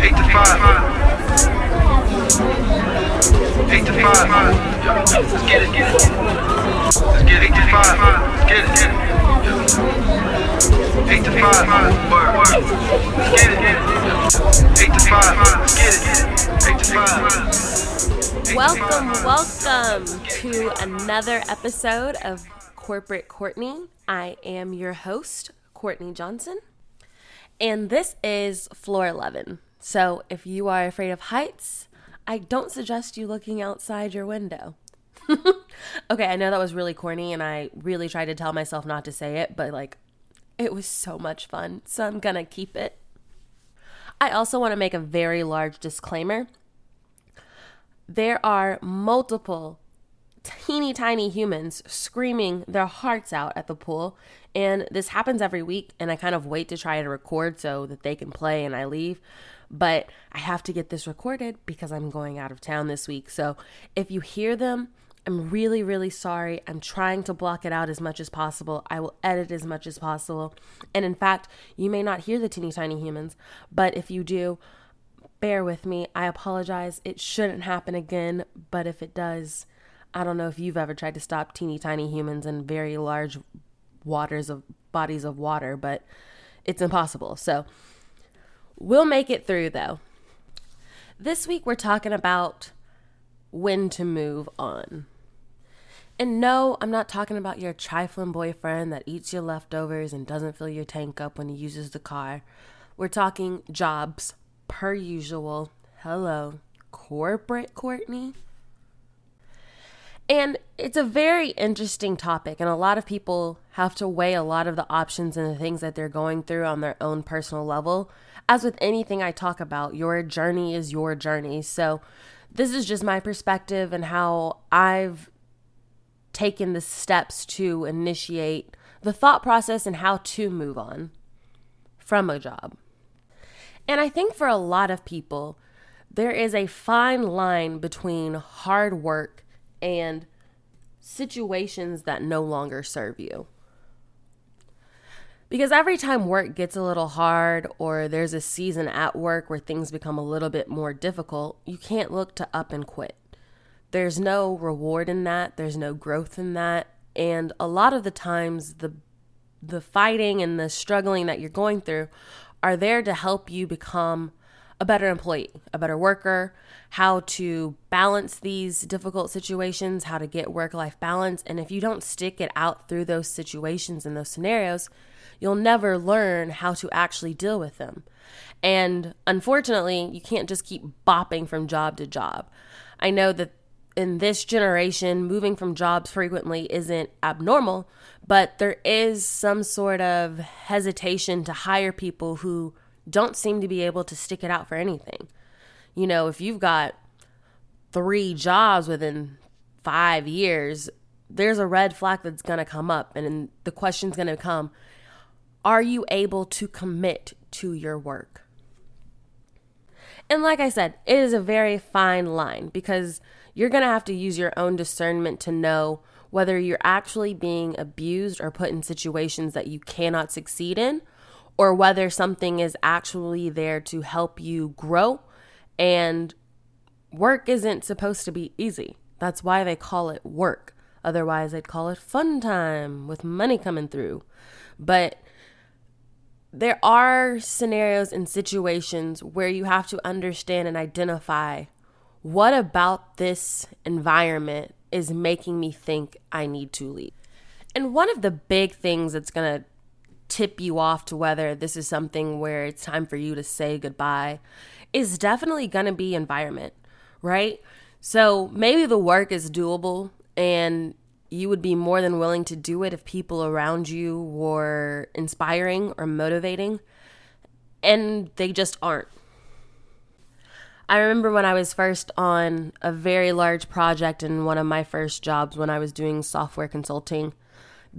Eight to five. Eight to five. Let's get it, get it. Let's get eight to five. Get it, get it. Eight to five. Word, word. Let's get it. Eight to five. Let's get it. Eight to five. Welcome, welcome to another episode of Corporate Courtney. I am your host, Courtney Johnson, and this is floor 11. So if you are afraid of heights, I don't suggest you looking outside your window. okay, I know that was really corny, and I really tried to tell myself not to say it, but like, it was so much fun, so I'm gonna keep it. I also want to make a very large disclaimer there are multiple teeny tiny humans screaming their hearts out at the pool. And this happens every week. And I kind of wait to try to record so that they can play and I leave. But I have to get this recorded because I'm going out of town this week. So if you hear them, I'm really, really sorry. I'm trying to block it out as much as possible. I will edit as much as possible. And in fact, you may not hear the teeny tiny humans, but if you do, bear with me. I apologize. It shouldn't happen again, but if it does, I don't know if you've ever tried to stop teeny tiny humans in very large waters of bodies of water, but it's impossible. So we'll make it through though. This week we're talking about when to move on. And no, I'm not talking about your trifling boyfriend that eats your leftovers and doesn't fill your tank up when he uses the car. We're talking jobs, per usual. Hello, corporate Courtney. And it's a very interesting topic, and a lot of people have to weigh a lot of the options and the things that they're going through on their own personal level. As with anything I talk about, your journey is your journey. So, this is just my perspective and how I've taken the steps to initiate the thought process and how to move on from a job. And I think for a lot of people, there is a fine line between hard work and situations that no longer serve you. Because every time work gets a little hard or there's a season at work where things become a little bit more difficult, you can't look to up and quit. There's no reward in that, there's no growth in that, and a lot of the times the the fighting and the struggling that you're going through are there to help you become a better employee, a better worker, how to balance these difficult situations, how to get work life balance. And if you don't stick it out through those situations and those scenarios, you'll never learn how to actually deal with them. And unfortunately, you can't just keep bopping from job to job. I know that in this generation, moving from jobs frequently isn't abnormal, but there is some sort of hesitation to hire people who don't seem to be able to stick it out for anything. You know, if you've got three jobs within five years, there's a red flag that's going to come up. And the question's going to come Are you able to commit to your work? And like I said, it is a very fine line because you're going to have to use your own discernment to know whether you're actually being abused or put in situations that you cannot succeed in or whether something is actually there to help you grow. And work isn't supposed to be easy. That's why they call it work. Otherwise, they'd call it fun time with money coming through. But there are scenarios and situations where you have to understand and identify what about this environment is making me think I need to leave. And one of the big things that's going to tip you off to whether this is something where it's time for you to say goodbye is definitely going to be environment, right? So maybe the work is doable and you would be more than willing to do it if people around you were inspiring or motivating, and they just aren't. I remember when I was first on a very large project in one of my first jobs when I was doing software consulting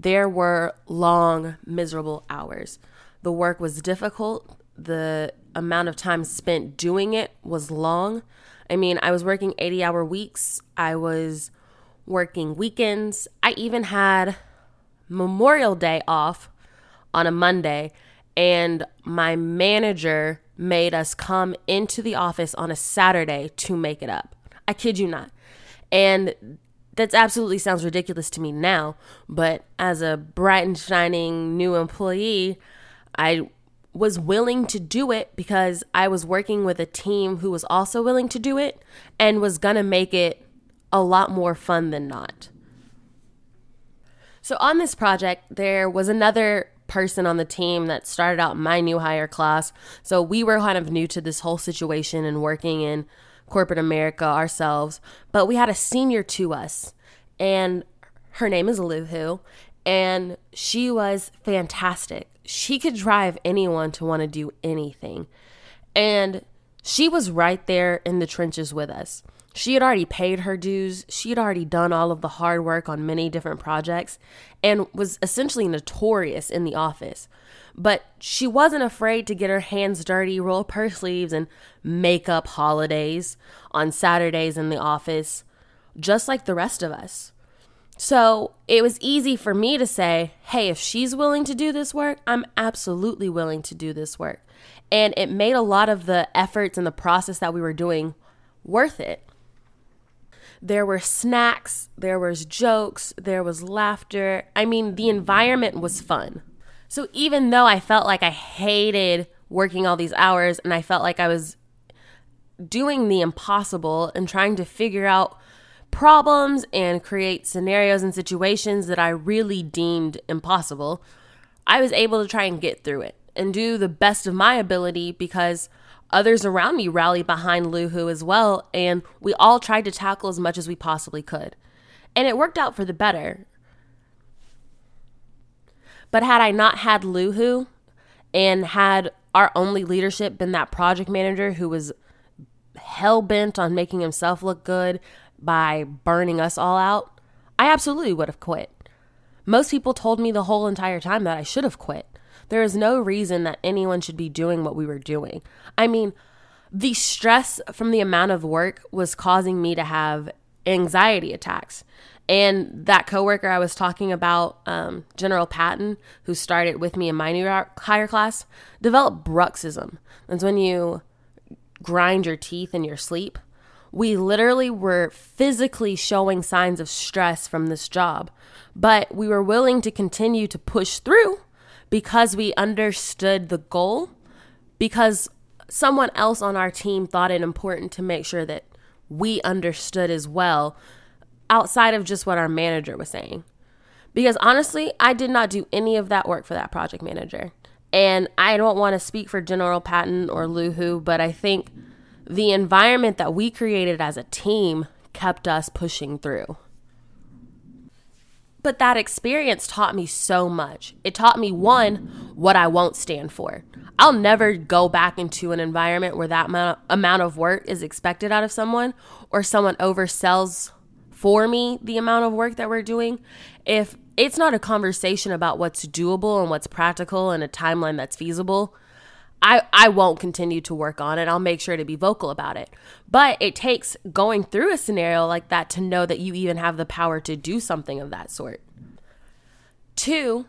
there were long, miserable hours. The work was difficult. The amount of time spent doing it was long. I mean, I was working 80 hour weeks, I was working weekends. I even had Memorial Day off on a Monday, and my manager made us come into the office on a Saturday to make it up. I kid you not. And that's absolutely sounds ridiculous to me now, but as a bright and shining new employee, I was willing to do it because I was working with a team who was also willing to do it and was going to make it a lot more fun than not. So, on this project, there was another person on the team that started out my new hire class. So, we were kind of new to this whole situation and working in corporate America ourselves, but we had a senior to us, and her name is Luhu, and she was fantastic. She could drive anyone to want to do anything. And she was right there in the trenches with us. She had already paid her dues. She had already done all of the hard work on many different projects and was essentially notorious in the office. But she wasn't afraid to get her hands dirty, roll up her sleeves, and make up holidays on Saturdays in the office, just like the rest of us. So it was easy for me to say, hey, if she's willing to do this work, I'm absolutely willing to do this work. And it made a lot of the efforts and the process that we were doing worth it. There were snacks, there was jokes, there was laughter. I mean, the environment was fun. So even though I felt like I hated working all these hours and I felt like I was doing the impossible and trying to figure out problems and create scenarios and situations that I really deemed impossible, I was able to try and get through it and do the best of my ability because others around me rallied behind Luhu as well, and we all tried to tackle as much as we possibly could. And it worked out for the better. But had I not had Luhu and had our only leadership been that project manager who was hell bent on making himself look good, by burning us all out, I absolutely would have quit. Most people told me the whole entire time that I should have quit. There is no reason that anyone should be doing what we were doing. I mean, the stress from the amount of work was causing me to have anxiety attacks. And that coworker I was talking about, um, General Patton, who started with me in my new hire class, developed bruxism. That's when you grind your teeth in your sleep we literally were physically showing signs of stress from this job, but we were willing to continue to push through because we understood the goal, because someone else on our team thought it important to make sure that we understood as well outside of just what our manager was saying. Because honestly, I did not do any of that work for that project manager. And I don't want to speak for General Patton or Luhu, but I think the environment that we created as a team kept us pushing through. But that experience taught me so much. It taught me one, what I won't stand for. I'll never go back into an environment where that amount of work is expected out of someone or someone oversells for me the amount of work that we're doing. If it's not a conversation about what's doable and what's practical and a timeline that's feasible, I, I won't continue to work on it. I'll make sure to be vocal about it. But it takes going through a scenario like that to know that you even have the power to do something of that sort. Two,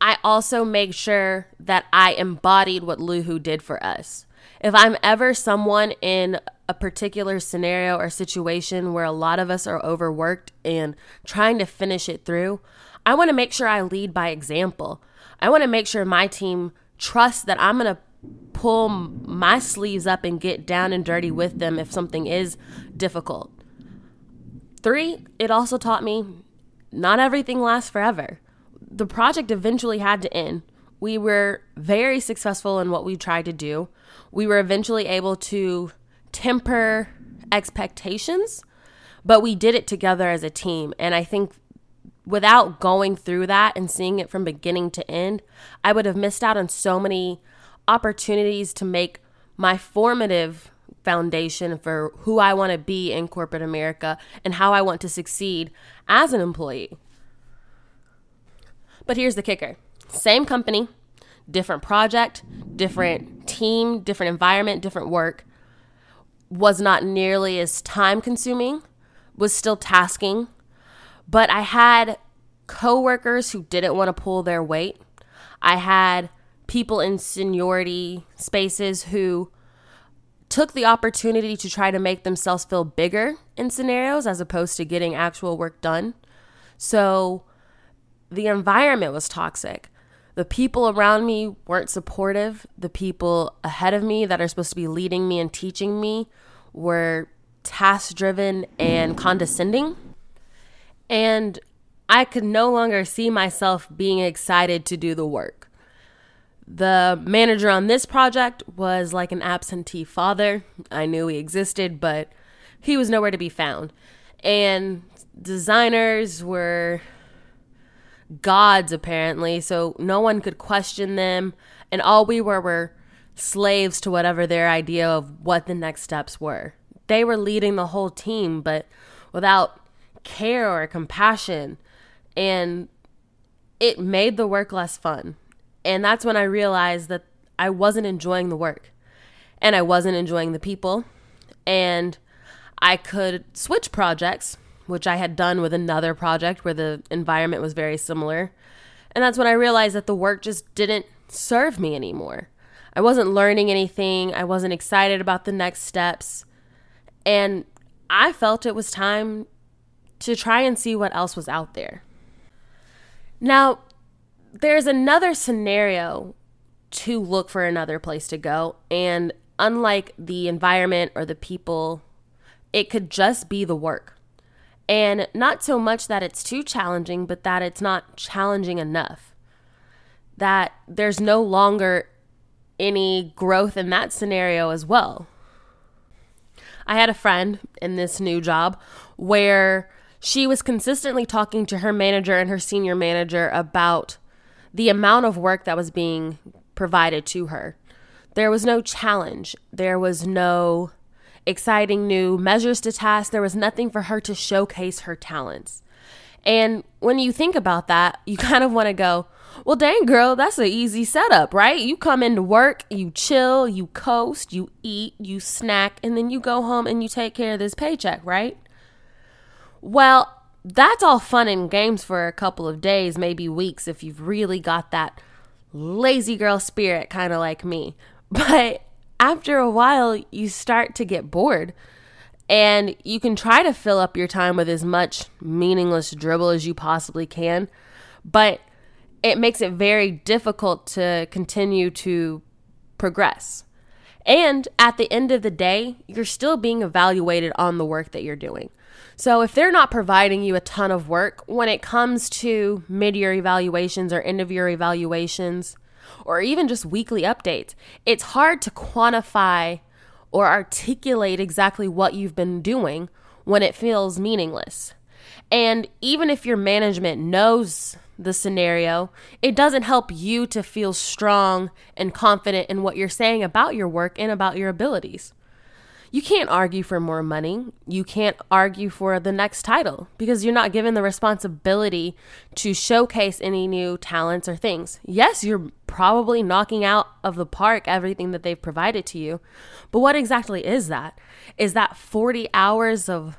I also make sure that I embodied what Luhu did for us. If I'm ever someone in a particular scenario or situation where a lot of us are overworked and trying to finish it through, I want to make sure I lead by example. I want to make sure my team trusts that I'm going to pull my sleeves up and get down and dirty with them if something is difficult. Three, it also taught me not everything lasts forever. The project eventually had to end. We were very successful in what we tried to do. We were eventually able to temper expectations, but we did it together as a team. And I think without going through that and seeing it from beginning to end, I would have missed out on so many opportunities to make my formative foundation for who I want to be in corporate America and how I want to succeed as an employee. But here's the kicker same company, different project, different team, different environment, different work, was not nearly as time consuming, was still tasking, but I had coworkers who didn't want to pull their weight. I had people in seniority spaces who took the opportunity to try to make themselves feel bigger in scenarios as opposed to getting actual work done. So the environment was toxic. The people around me weren't supportive. The people ahead of me that are supposed to be leading me and teaching me were task driven and condescending. And I could no longer see myself being excited to do the work. The manager on this project was like an absentee father. I knew he existed, but he was nowhere to be found. And designers were gods apparently, so no one could question them, and all we were were slaves to whatever their idea of what the next steps were. They were leading the whole team, but without care or compassion, and it made the work less fun. And that's when I realized that I wasn't enjoying the work and I wasn't enjoying the people. And I could switch projects which I had done with another project where the environment was very similar. And that's when I realized that the work just didn't serve me anymore. I wasn't learning anything, I wasn't excited about the next steps. And I felt it was time to try and see what else was out there. Now, there's another scenario to look for another place to go. And unlike the environment or the people, it could just be the work. And not so much that it's too challenging, but that it's not challenging enough. That there's no longer any growth in that scenario as well. I had a friend in this new job where she was consistently talking to her manager and her senior manager about the amount of work that was being provided to her. There was no challenge. There was no exciting new measures to task. There was nothing for her to showcase her talents. And when you think about that, you kind of want to go, well, dang, girl, that's an easy setup, right? You come into work, you chill, you coast, you eat, you snack, and then you go home and you take care of this paycheck, right? Well, that's all fun and games for a couple of days, maybe weeks, if you've really got that lazy girl spirit, kind of like me. But after a while, you start to get bored. And you can try to fill up your time with as much meaningless dribble as you possibly can, but it makes it very difficult to continue to progress. And at the end of the day, you're still being evaluated on the work that you're doing. So if they're not providing you a ton of work when it comes to mid year evaluations or end of year evaluations, or even just weekly updates, it's hard to quantify or articulate exactly what you've been doing when it feels meaningless. And even if your management knows the scenario, it doesn't help you to feel strong and confident in what you're saying about your work and about your abilities you can't argue for more money. You can't argue for the next title because you're not given the responsibility to showcase any new talents or things. Yes, you're probably knocking out of the park everything that they've provided to you. But what exactly is that? Is that 40 hours of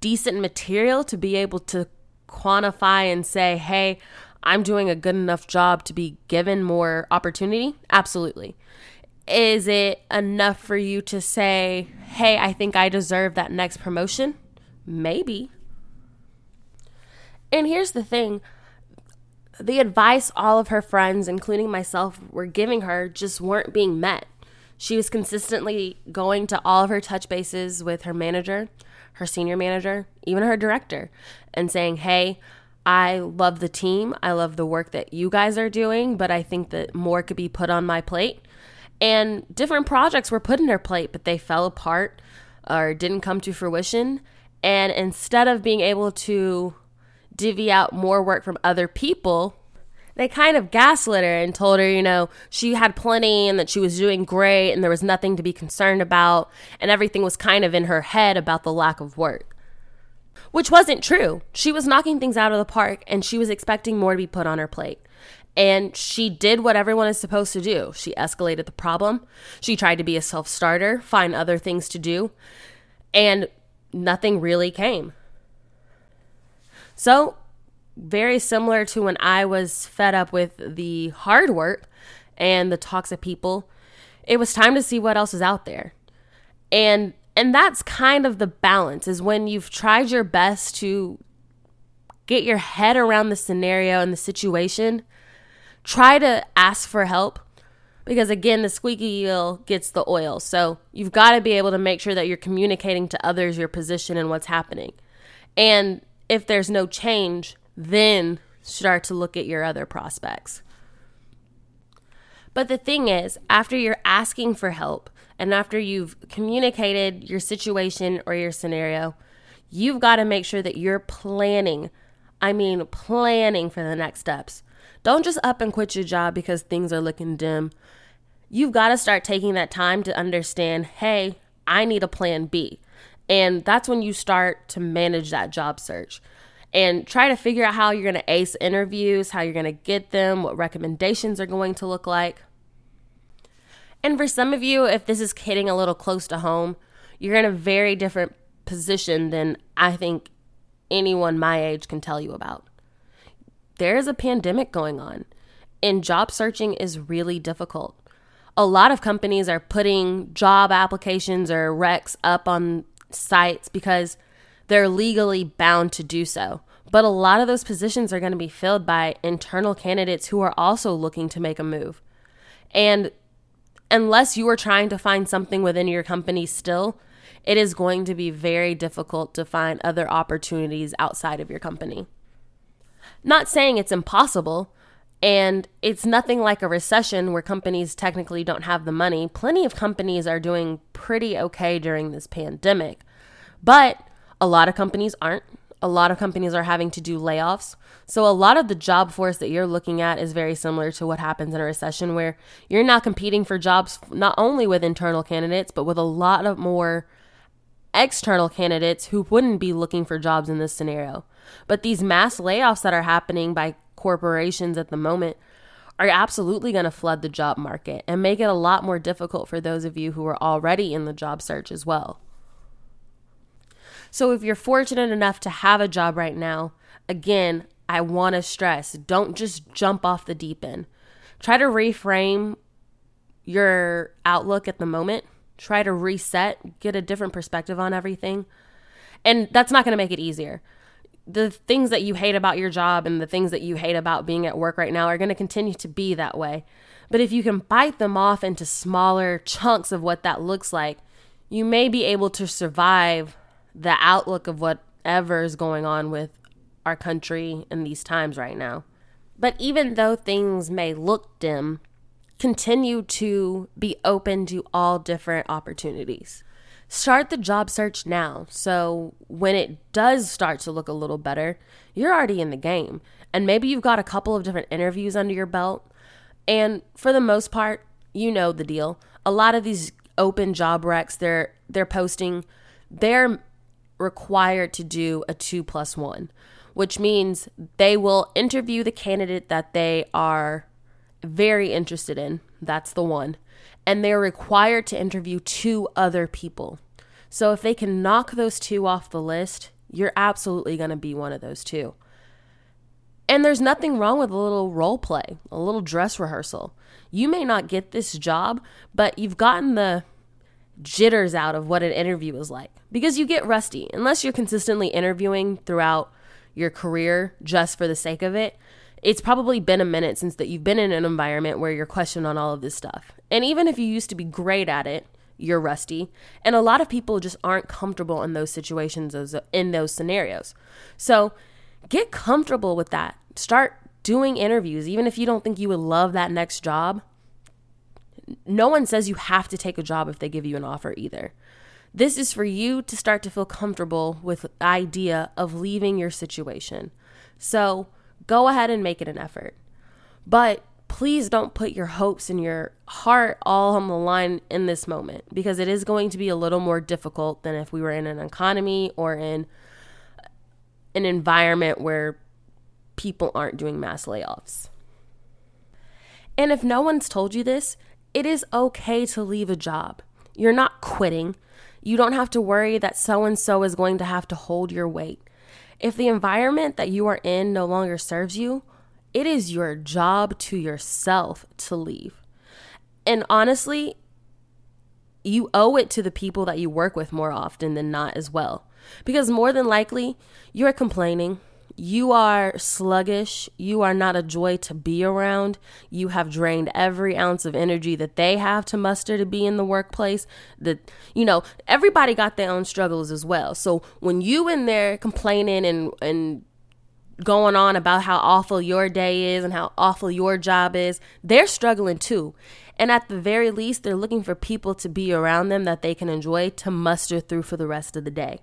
decent material to be able to quantify and say, hey, I'm doing a good enough job to be given more opportunity? Absolutely. Is it enough for you to say, hey, I think I deserve that next promotion? Maybe. And here's the thing the advice all of her friends, including myself, were giving her just weren't being met. She was consistently going to all of her touch bases with her manager, her senior manager, even her director, and saying, hey, I love the team. I love the work that you guys are doing, but I think that more could be put on my plate. And different projects were put in her plate, but they fell apart or didn't come to fruition. And instead of being able to divvy out more work from other people, they kind of gaslit her and told her, you know, she had plenty and that she was doing great and there was nothing to be concerned about. And everything was kind of in her head about the lack of work, which wasn't true. She was knocking things out of the park and she was expecting more to be put on her plate. And she did what everyone is supposed to do. She escalated the problem. She tried to be a self starter, find other things to do, and nothing really came. So, very similar to when I was fed up with the hard work and the toxic people, it was time to see what else is out there. And and that's kind of the balance is when you've tried your best to get your head around the scenario and the situation, try to ask for help because again the squeaky wheel gets the oil. So, you've got to be able to make sure that you're communicating to others your position and what's happening. And if there's no change, then start to look at your other prospects. But the thing is, after you're asking for help and after you've communicated your situation or your scenario, you've got to make sure that you're planning. I mean, planning for the next steps. Don't just up and quit your job because things are looking dim. You've got to start taking that time to understand hey, I need a plan B. And that's when you start to manage that job search and try to figure out how you're going to ace interviews, how you're going to get them, what recommendations are going to look like. And for some of you, if this is hitting a little close to home, you're in a very different position than I think anyone my age can tell you about. There is a pandemic going on, and job searching is really difficult. A lot of companies are putting job applications or recs up on sites because they're legally bound to do so. But a lot of those positions are going to be filled by internal candidates who are also looking to make a move. And unless you are trying to find something within your company still, it is going to be very difficult to find other opportunities outside of your company. Not saying it's impossible, and it's nothing like a recession where companies technically don't have the money. Plenty of companies are doing pretty okay during this pandemic. But a lot of companies aren't. A lot of companies are having to do layoffs. So, a lot of the job force that you're looking at is very similar to what happens in a recession, where you're not competing for jobs not only with internal candidates, but with a lot of more external candidates who wouldn't be looking for jobs in this scenario. But these mass layoffs that are happening by corporations at the moment are absolutely going to flood the job market and make it a lot more difficult for those of you who are already in the job search as well. So if you're fortunate enough to have a job right now, again, I want to stress don't just jump off the deep end. Try to reframe your outlook at the moment. Try to reset, get a different perspective on everything. And that's not going to make it easier. The things that you hate about your job and the things that you hate about being at work right now are going to continue to be that way. But if you can bite them off into smaller chunks of what that looks like, you may be able to survive the outlook of whatever is going on with our country in these times right now. But even though things may look dim, continue to be open to all different opportunities. Start the job search now. So when it does start to look a little better, you're already in the game. And maybe you've got a couple of different interviews under your belt. And for the most part, you know the deal. A lot of these open job recs they're they're posting, they're required to do a two plus one, which means they will interview the candidate that they are very interested in. That's the one. And they're required to interview two other people. So if they can knock those two off the list, you're absolutely going to be one of those two. And there's nothing wrong with a little role play, a little dress rehearsal. You may not get this job, but you've gotten the jitters out of what an interview is like because you get rusty unless you're consistently interviewing throughout your career just for the sake of it it's probably been a minute since that you've been in an environment where you're questioned on all of this stuff. And even if you used to be great at it you're rusty. And a lot of people just aren't comfortable in those situations in those scenarios. So get comfortable with that. Start doing interviews. Even if you don't think you would love that next job no one says you have to take a job if they give you an offer either. This is for you to start to feel comfortable with the idea of leaving your situation. So go ahead and make it an effort. But please don't put your hopes and your heart all on the line in this moment because it is going to be a little more difficult than if we were in an economy or in an environment where people aren't doing mass layoffs. And if no one's told you this, it is okay to leave a job. You're not quitting. You don't have to worry that so and so is going to have to hold your weight. If the environment that you are in no longer serves you, it is your job to yourself to leave. And honestly, you owe it to the people that you work with more often than not as well. Because more than likely, you're complaining. You are sluggish. You are not a joy to be around. You have drained every ounce of energy that they have to muster to be in the workplace. That, you know, everybody got their own struggles as well. So when you in there complaining and, and going on about how awful your day is and how awful your job is, they're struggling too. And at the very least, they're looking for people to be around them that they can enjoy to muster through for the rest of the day.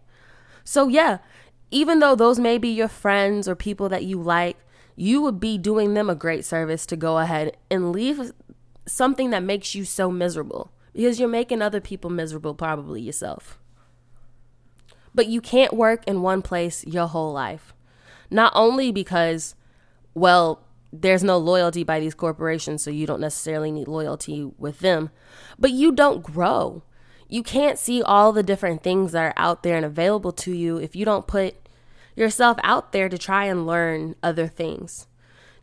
So, yeah, even though those may be your friends or people that you like, you would be doing them a great service to go ahead and leave something that makes you so miserable because you're making other people miserable, probably yourself. But you can't work in one place your whole life. Not only because, well, there's no loyalty by these corporations, so you don't necessarily need loyalty with them, but you don't grow. You can't see all the different things that are out there and available to you if you don't put yourself out there to try and learn other things.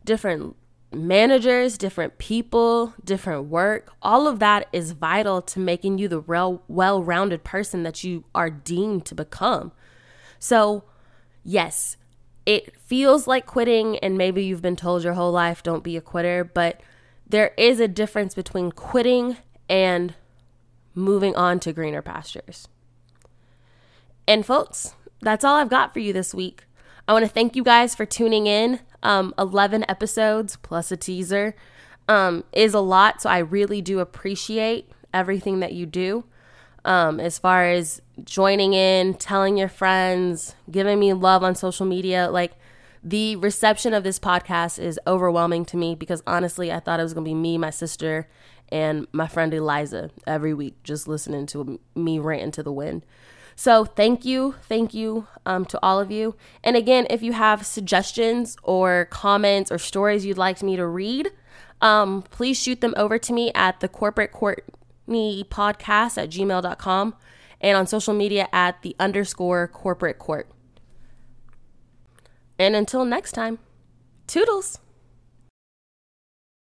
Different managers, different people, different work, all of that is vital to making you the real well rounded person that you are deemed to become. So, yes, it feels like quitting, and maybe you've been told your whole life, don't be a quitter, but there is a difference between quitting and moving on to greener pastures. And, folks, that's all I've got for you this week. I want to thank you guys for tuning in. Um, 11 episodes plus a teaser um, is a lot, so I really do appreciate everything that you do um, as far as joining in, telling your friends, giving me love on social media. Like the reception of this podcast is overwhelming to me because honestly, I thought it was going to be me, my sister, and my friend Eliza every week just listening to me rant into the wind. So thank you, thank you um, to all of you. And again, if you have suggestions or comments or stories you'd like me to read, um, please shoot them over to me at the corporate court me podcast at gmail.com and on social media at the underscore corporate court. And until next time, toodles.